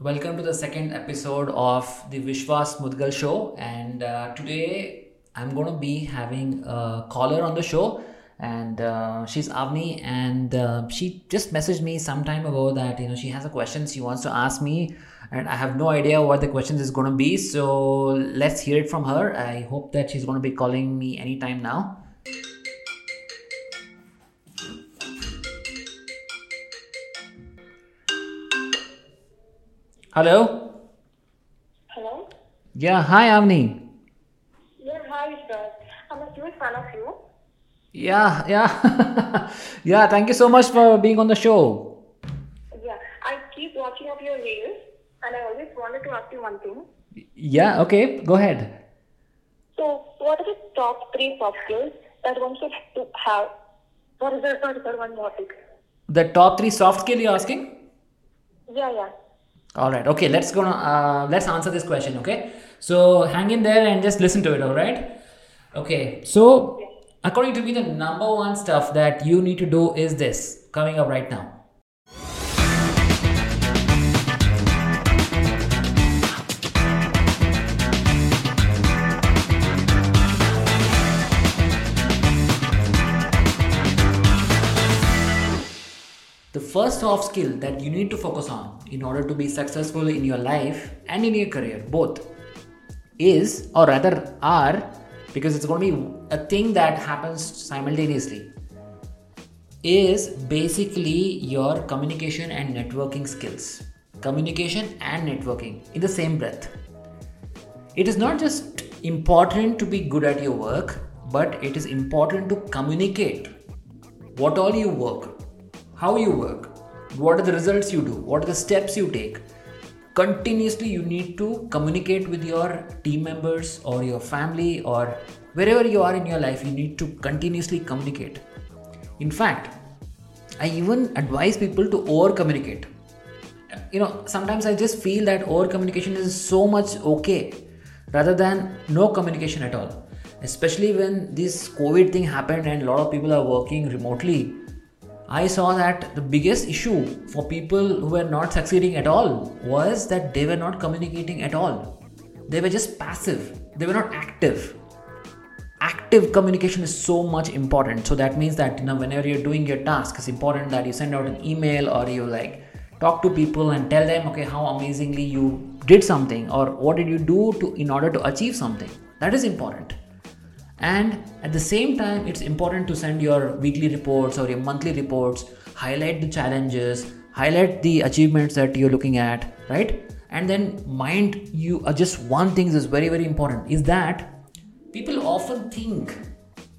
Welcome to the second episode of the Vishwas Mudgal show. And uh, today I'm going to be having a caller on the show. And uh, she's Avani, and uh, she just messaged me some time ago that you know she has a question she wants to ask me, and I have no idea what the question is going to be. So let's hear it from her. I hope that she's going to be calling me anytime now. Hello. Hello? Yeah. Hi, Avani. Yeah, hi, sir. I'm a huge fan of you. Yeah, yeah. yeah, thank you so much for being on the show. Yeah, I keep watching up your reels and I always wanted to ask you one thing. Yeah, okay, go ahead. So, what are the top three soft skills that one should to have? What is the third, one topic? The top three soft skill you're asking? Yeah, yeah. All right, okay, let's go. Uh, let's answer this question, okay? So hang in there and just listen to it, all right? Okay, so according to me, the number one stuff that you need to do is this coming up right now. First soft skill that you need to focus on in order to be successful in your life and in your career, both, is or rather are because it's going to be a thing that happens simultaneously is basically your communication and networking skills. Communication and networking in the same breath. It is not just important to be good at your work, but it is important to communicate what all you work, how you work, what are the results you do, what are the steps you take. Continuously, you need to communicate with your team members or your family or wherever you are in your life, you need to continuously communicate. In fact, I even advise people to over communicate. You know, sometimes I just feel that over communication is so much okay rather than no communication at all. Especially when this COVID thing happened and a lot of people are working remotely, I saw that the biggest issue for people who were not succeeding at all was that they were not communicating at all. They were just passive, they were not active. Active communication is so much important. So that means that you know whenever you're doing your task it's important that you send out an email or you like talk to people and tell them okay how amazingly you did something or what did you do to in order to achieve something. That is important and at the same time it's important to send your weekly reports or your monthly reports highlight the challenges highlight the achievements that you're looking at right? And then mind you uh, just one thing is very very important is that people often think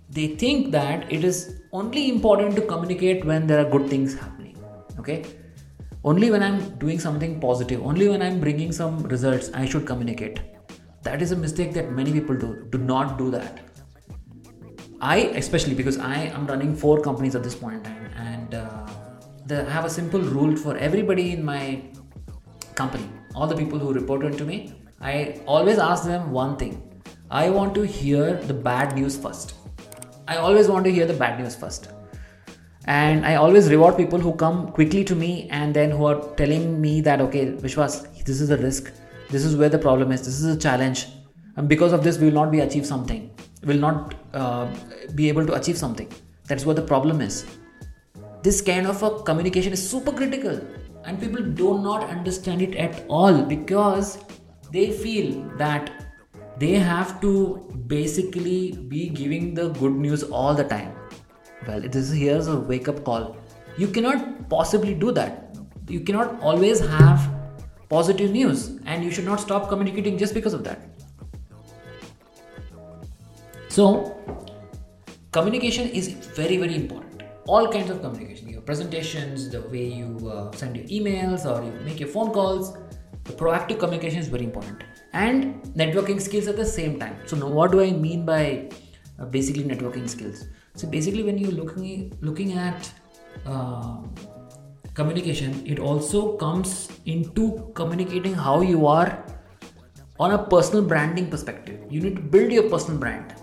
they think that it is only important to communicate when there are good things happening okay? Only when i'm doing something positive only when i'm bringing some results i should communicate. That is a mistake that many people do do not do that i especially because i am running four companies at this point in time and uh, the, i have a simple rule for everybody in my company all the people who report into me i always ask them one thing I want to hear the bad news first. I always want to hear the bad news first. And I always reward people who come quickly to me and then who are telling me that, okay, Vishwas, this is a risk. This is where the problem is. This is a challenge. And because of this, we will not be achieve something. Will not uh, be able to achieve something. That's what the problem is. This kind of a communication is super critical. And people do not understand it at all because they feel that they have to basically be giving the good news all the time well this is here's a wake up call you cannot possibly do that you cannot always have positive news and you should not stop communicating just because of that so communication is very very important. All kinds of communication. Your presentations the way you uh, send your emails or you make your phone calls the proactive communication is very important. And networking skills at the same time. So now what do i mean by uh, basically networking skills? So basically when you're looking looking at uh, communication it also comes into communicating how you are on a personal branding perspective. You need to build your personal brand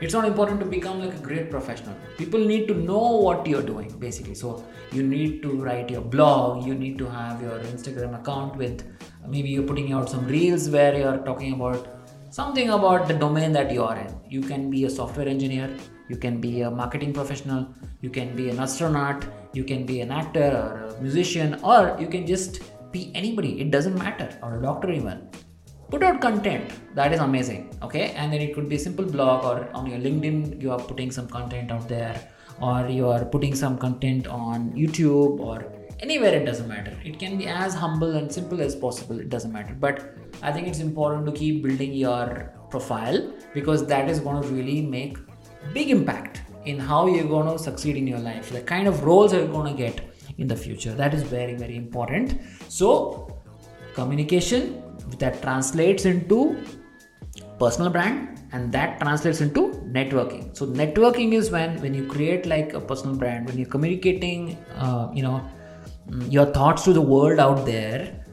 it's not important to become like a great professional. People need to know what you're doing basically. So you need to write your blog you need to have your instagram account with maybe you're putting out some reels where you're talking about something about the domain that you are in. You can be a software engineer you can be a marketing professional you can be an astronaut you can be an actor or a musician or you can just be anybody. It doesn't matter or a doctor even put out content. That is amazing okay? And then it could be simple blog or on your linkedin you are putting some content out there or you are putting some content on youtube or anywhere it doesn't matter. It can be as humble and simple as possible it doesn't matter. But i think it's important to keep building your profile because that is going to really make big impact in how you're going to succeed in your life the kind of roles you're going to get in the future. That is very very important. So communication that translates into personal brand and that translates into networking. So networking is when when you create like a personal brand when you're communicating uh, you know mm, your thoughts to the world out there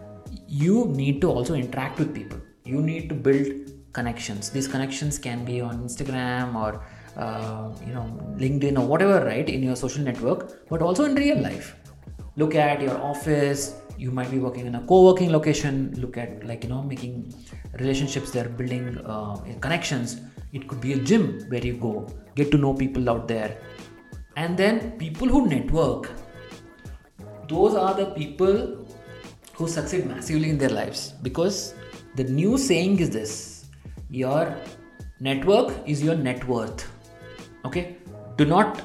you need to also interact with people. You need to build connections. These connections can be on instagram or uh, you know linkedin or whatever right in your social network but also in real life. Look at your office you might be working in a co-working location look at like you know making relationships there building uh, connections. It could be a gym where you go get to know people out there. And then people who network those are the people who succeed massively in their lives. Because the new saying is this your network is your net worth. Okay? Do not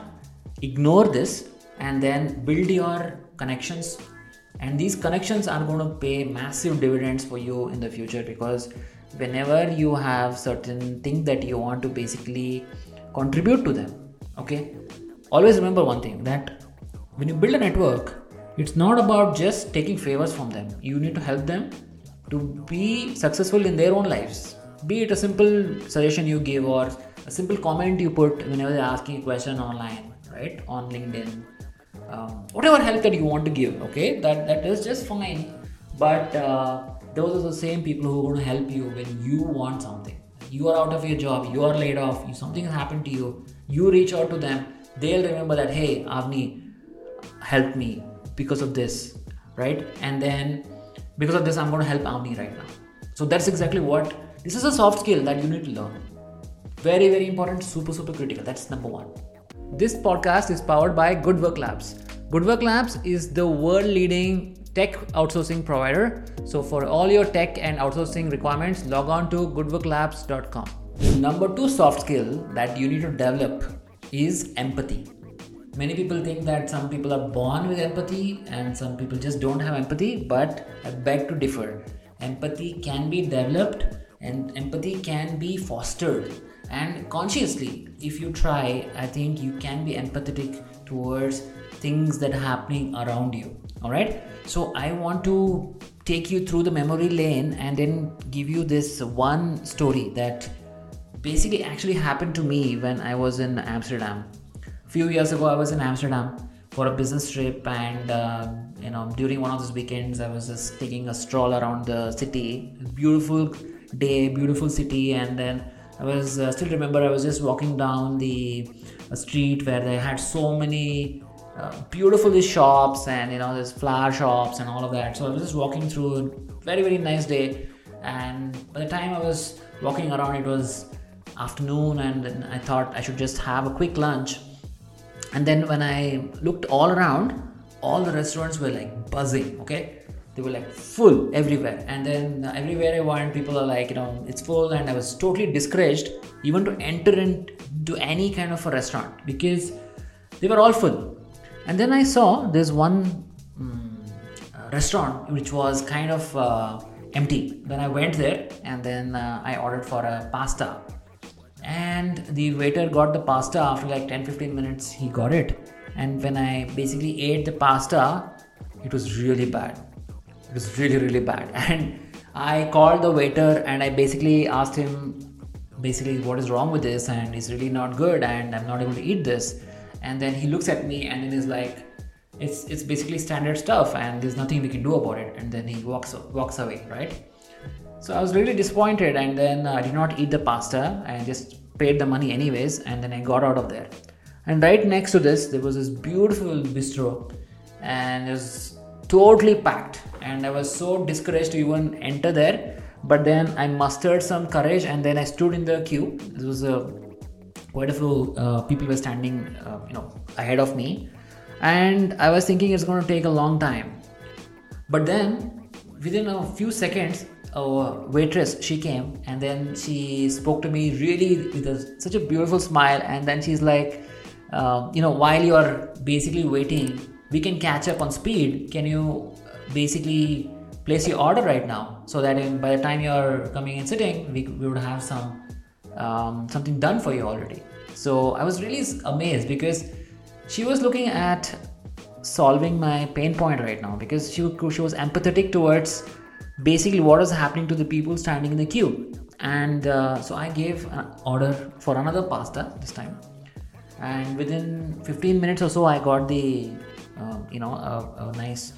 ignore this and then build your connections and these connections are going to pay massive dividends for you in the future because whenever you have certain things that you want to basically contribute to them okay? Always remember one thing that when you build a network it's not about just taking favors from them. You need to help them to be successful in their own lives. Be it a simple suggestion you give or a simple comment you put whenever they're asking a question online right? On linkedin um, whatever help that you want to give okay? That that is just fine. But uh, those are the same people who are going to help you when you want something. You are out of your job you are laid off you, something has happened to you you reach out to them they'll remember that hey avani help me because of this right? And then because of this i'm going to help avani right now. So that's exactly what this is a soft skill that you need to learn. Very very important super super critical. That's number one this podcast is powered by Good Work Labs. Good Work Labs is the world leading tech outsourcing provider. So, for all your tech and outsourcing requirements, log on to goodworklabs.com. Number two soft skill that you need to develop is empathy. Many people think that some people are born with empathy and some people just don't have empathy, but I beg to differ. Empathy can be developed and empathy can be fostered and consciously if you try i think you can be empathetic towards things that are happening around you. All right so i want to take you through the memory lane and then give you this one story that basically actually happened to me when i was in amsterdam. A few years ago i was in amsterdam for a business trip and uh, you know during one of those weekends i was just taking a stroll around the city. Beautiful day beautiful city and then I was uh, still remember I was just walking down the uh, street where they had so many uh, beautiful shops and you know there's flower shops and all of that. So I was just walking through a very very nice day, and by the time I was walking around, it was afternoon, and I thought I should just have a quick lunch. And then when I looked all around, all the restaurants were like buzzing. Okay, they were like full everywhere. And then uh, everywhere i went people are like you know it's full and i was totally discouraged even to enter into any kind of a restaurant because they were all full. And then i saw there's one um, restaurant which was kind of uh, empty then i went there. And then uh, i ordered for a pasta. And the waiter got the pasta after like 10 15 minutes. He got it. And when i basically ate the pasta it was really bad was really, really bad. And I called the waiter and I basically asked him basically what is wrong with this and it's really not good and I'm not able to eat this. And then he looks at me and then he's like, it's it's basically standard stuff and there's nothing we can do about it. And then he walks walks away, right? So I was really disappointed and then I did not eat the pasta. I just paid the money anyways and then i got out of there and right next to this there was this beautiful bistro and it was totally packed and i was so discouraged to even enter there. But then i mustered some courage and then i stood in the queue. This was a quite a few uh, people were standing uh, you know ahead of me. And i was thinking it's going to take a long time. But then within a few seconds a waitress she came and then she spoke to me really with a, such a beautiful smile. And then she's like uh, you know while you're basically waiting we can catch up on speed. Can you basically place your order right now so that in, by the time you're coming and sitting we, we would have some um, something done for you already. So i was really amazed because she was looking at solving my pain point right now because she, she was empathetic towards basically what was happening to the people standing in the queue. And uh, so i gave an order for another pasta this time. And within 15 minutes or so i got the uh, you know a, a nice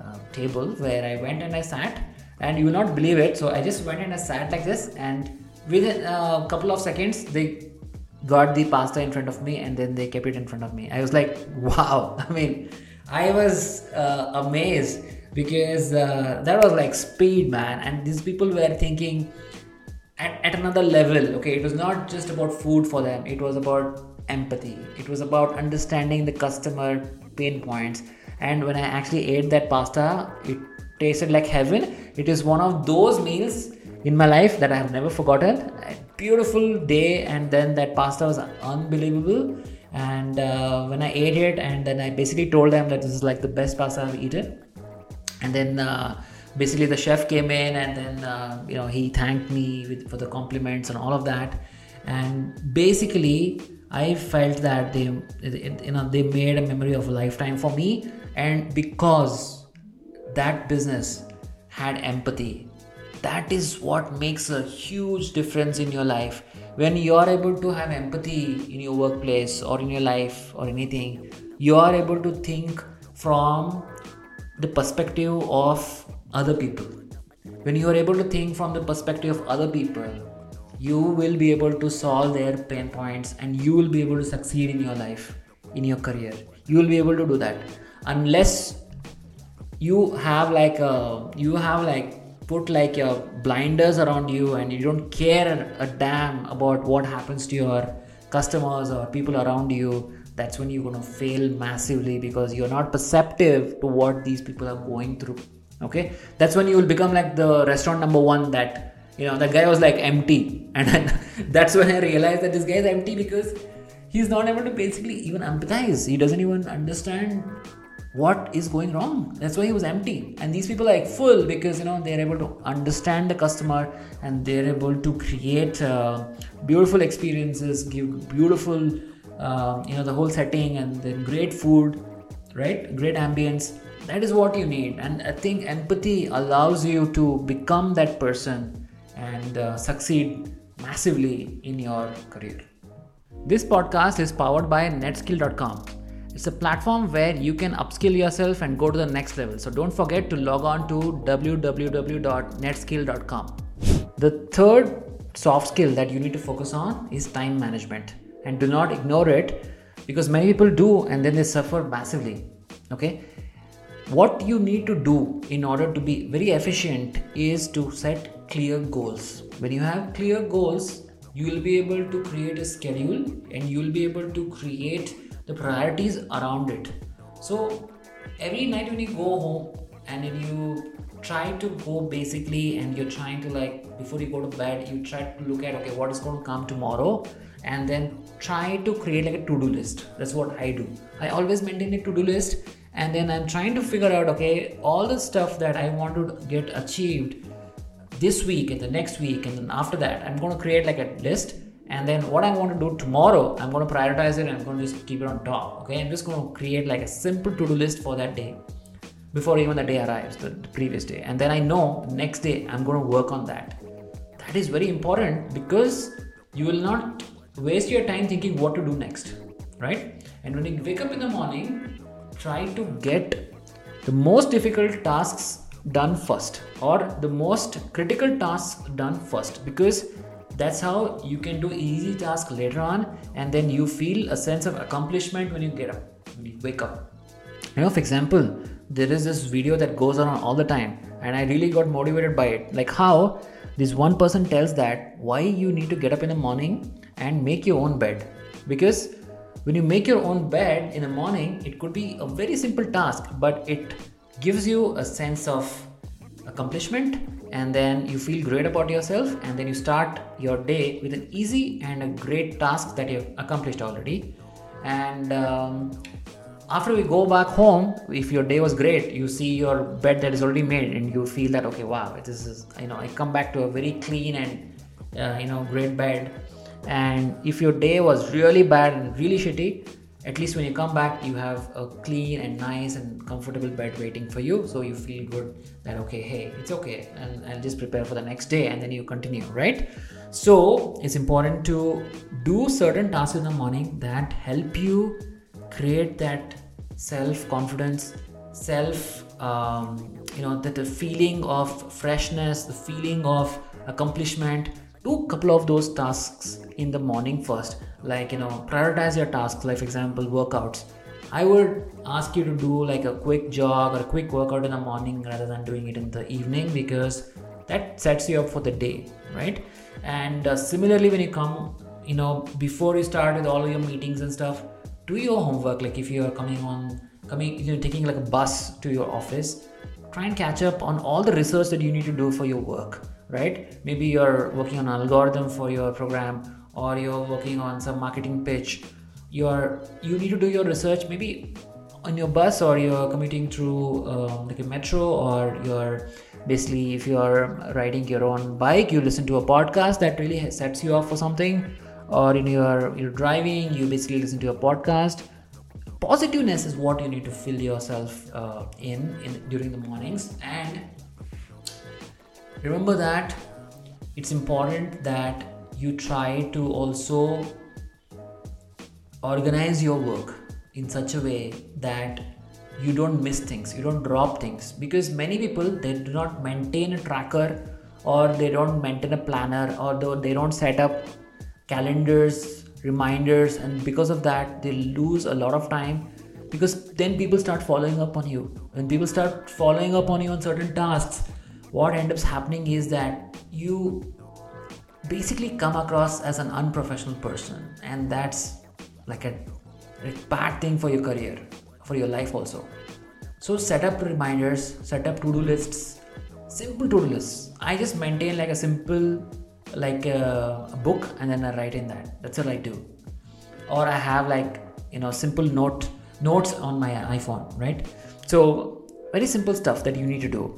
uh, table where i went and i sat. And you will not believe it. So i just went and i sat like this. And within a couple of seconds they got the pasta in front of me and then they kept it in front of me. I was like wow. I mean i was uh, amazed because uh, that was like speed man. And these people were thinking at, at another level okay? It was not just about food for them. It was about empathy. It was about understanding the customer pain points and when i actually ate that pasta it tasted like heaven. It is one of those meals in my life that i have never forgotten. A beautiful day and then that pasta was unbelievable. And uh, when i ate it and then i basically told them that this is like the best pasta i've eaten. And then uh, basically the chef came in and then uh, you know he thanked me with, for the compliments and all of that. And basically i felt that they you know they made a memory of a lifetime for me and because that business had empathy that is what makes a huge difference in your life when you are able to have empathy in your workplace or in your life or anything you are able to think from the perspective of other people. When you are able to think from the perspective of other people, you will be able to solve their pain points and you will be able to succeed in your life, in your career. You will be able to do that unless you have like a you have like put like your blinders around you and you don't care a damn about what happens to your customers or people around you that's when you're going to fail massively because you're not perceptive to what these people are going through. Okay? That's when you will become like the restaurant number one that you know the guy was like empty. And then that's when i realized that this guy is empty because he's not able to basically even empathize. He doesn't even understand what is going wrong? That's why he was empty. And these people are like full because you know they're able to understand the customer and they're able to create uh, beautiful experiences give beautiful um, you know the whole setting and then great food right? Great ambience. That is what you need. And i think empathy allows you to become that person and uh, succeed massively in your career. This podcast is powered by netskill.com it's a platform where you can upskill yourself and go to the next level. So don't forget to log on to www.netskill.com the third soft skill that you need to focus on is time management. And do not ignore it because many people do and then they suffer massively okay? What you need to do in order to be very efficient is to set clear goals. When you have clear goals you will be able to create a schedule and you will be able to create the priorities around it. So every night when you go home and if you try to go basically and you're trying to like before you go to bed you try to look at okay what is going to come tomorrow and then try to create like a to-do list. That's what i do. I always maintain a to-do list and then i'm trying to figure out okay all the stuff that i want to get achieved this week and the next week and then after that i'm going to create like a list and then what i want to do tomorrow i'm going to prioritize it and i'm going to just keep it on top okay? I'm just going to create like a simple to-do list for that day before even the day arrives the, the previous day. And then i know next day i'm going to work on that. That is very important because you will not waste your time thinking what to do next, right? And when you wake up in the morning, try to get the most difficult tasks done first or the most critical tasks done first because that's how you can do easy tasks later on and then you feel a sense of accomplishment when you get up when you wake up. You know for example there is this video that goes on all the time and i really got motivated by it. Like how this one person tells that why you need to get up in the morning and make your own bed. Because when you make your own bed in the morning it could be a very simple task but it gives you a sense of accomplishment and then you feel great about yourself and then you start your day with an easy and a great task that you've accomplished already. And um, after we go back home if your day was great you see your bed that is already made and you feel that okay wow this is you know i come back to a very clean and uh, you know great bed. And if your day was really bad and really shitty at least when you come back you have a clean and nice and comfortable bed waiting for you. So you feel good that okay hey it's okay. And i'll just prepare for the next day and then you continue right? So it's important to do certain tasks in the morning that help you create that self confidence self um, you know that the feeling of freshness the feeling of accomplishment do a couple of those tasks in the morning first. Like you know prioritize your tasks like for example workouts. I would ask you to do like a quick jog or a quick workout in the morning rather than doing it in the evening because that sets you up for the day right? And uh, similarly when you come you know before you start with all your meetings and stuff do your homework. Like if you're coming on coming you know taking like a bus to your office try and catch up on all the research that you need to do for your work right? Maybe you're working on an algorithm for your program or you're working on some marketing pitch. You're you need to do your research maybe on your bus or you're commuting through um, like a metro or you're basically if you're riding your own bike you listen to a podcast that really sets you off for something. Or in your you're driving you basically listen to a podcast. Positiveness is what you need to fill yourself uh, in, in during the mornings. And remember that it's important that you try to also organize your work in such a way that you don't miss things you don't drop things. Because many people they do not maintain a tracker or they don't maintain a planner or they don't set up calendars reminders and because of that they lose a lot of time. Because then people start following up on you. When people start following up on you on certain tasks what ends up happening is that you basically come across as an unprofessional person and that's like a, a bad thing for your career for your life also. So set up reminders set up to-do lists simple to-do lists. I just maintain like a simple like a, a book and then i write in that. That's what i do. Or i have like you know simple note notes on my iphone right? So very simple stuff that you need to do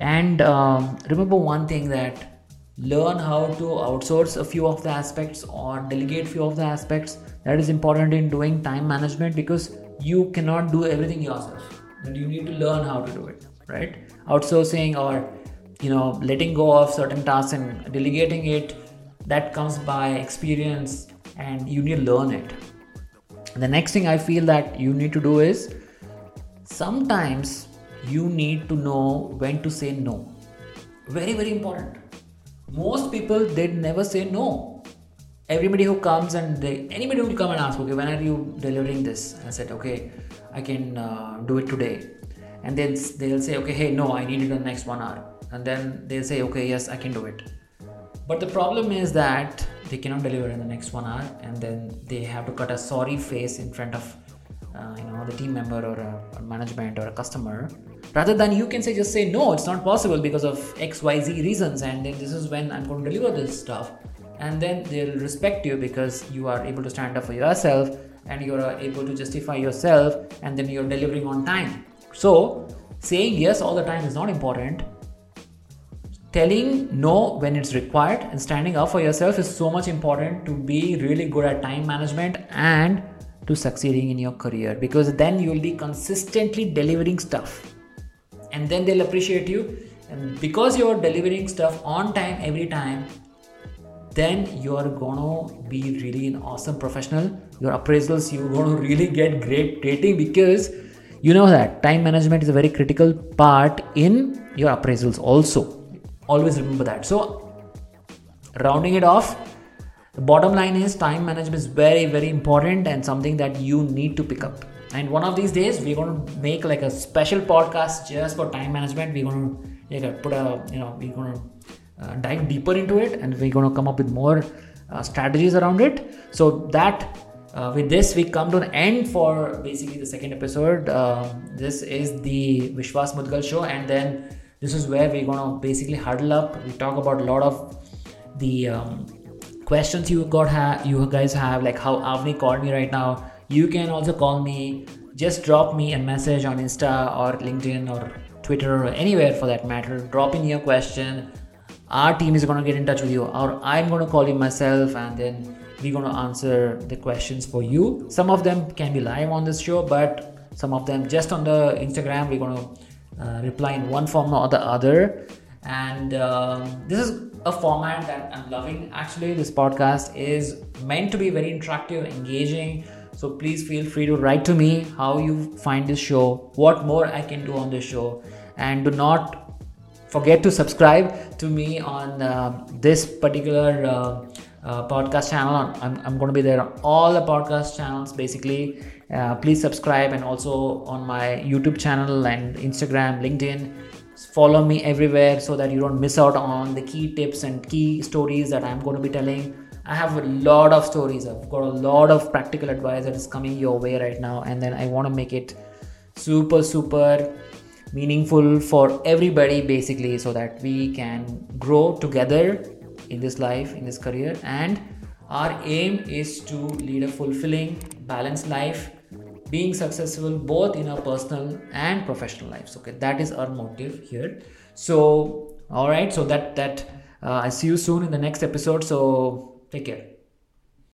and um, remember one thing that learn how to outsource a few of the aspects or delegate few of the aspects that is important in doing time management because you cannot do everything yourself. And you need to learn how to do it right? Outsourcing or you know letting go of certain tasks and delegating it that comes by experience and you need to learn it. The next thing i feel that you need to do is sometimes you need to know when to say no. Very very important. Most people they never say no. Everybody who comes and they anybody will come and ask okay when are you delivering this? I said okay i can uh, do it today. And then they'll say okay hey no i need it in the next one hour. And then they'll say okay yes i can do it. But the problem is that they cannot deliver in the next one hour and then they have to cut a sorry face in front of uh, you know the team member or a, a management or a customer rather than you can say just say no it's not possible because of xyz reasons and then this is when i'm going to deliver this stuff. And then they'll respect you because you are able to stand up for yourself and you are able to justify yourself and then you're delivering on time. So saying yes all the time is not important. Telling no when it's required and standing up for yourself is so much important to be really good at time management and to succeeding in your career because then you'll be consistently delivering stuff and then they'll appreciate you. And because you're delivering stuff on time every time then you're gonna be really an awesome professional. Your appraisals you're gonna really get great rating because you know that time management is a very critical part in your appraisals also. Always remember that. So rounding it off the bottom line is time management is very very important and something that you need to pick up and one of these days we're going to make like a special podcast just for time management. We're going to like, put a you know we're going to uh, dive deeper into it and we're going to come up with more uh, strategies around it. So that uh, with this we come to an end for basically the second episode. Um, this is the vishwas mudgal show. And then this is where we're going to basically huddle up. We talk about a lot of the um, questions you got ha- you guys have like how avani called me right now you can also call me just drop me a message on insta or linkedin or twitter or anywhere for that matter. Drop in your question. Our team is going to get in touch with you or i'm going to call you myself and then we're going to answer the questions for you. Some of them can be live on this show but some of them just on the instagram. We're going to uh, reply in one form or the other. And um, this is a format that i'm loving. Actually this podcast is meant to be very interactive engaging so please feel free to write to me how you find this show what more i can do on this show and do not forget to subscribe to me on uh, this particular uh, uh, podcast channel. I'm, I'm going to be there on all the podcast channels basically. Uh, please subscribe and also on my YouTube channel and Instagram, LinkedIn. Follow me everywhere so that you don't miss out on the key tips and key stories that I'm going to be telling. I have a lot of stories. I've got a lot of practical advice that is coming your way right now, and then I want to make it super, super meaningful for everybody basically so that we can grow together in this life in this career. And our aim is to lead a fulfilling balanced life being successful both in our personal and professional lives okay that is our motive here. So all right so that that uh, i see you soon in the next episode. So take care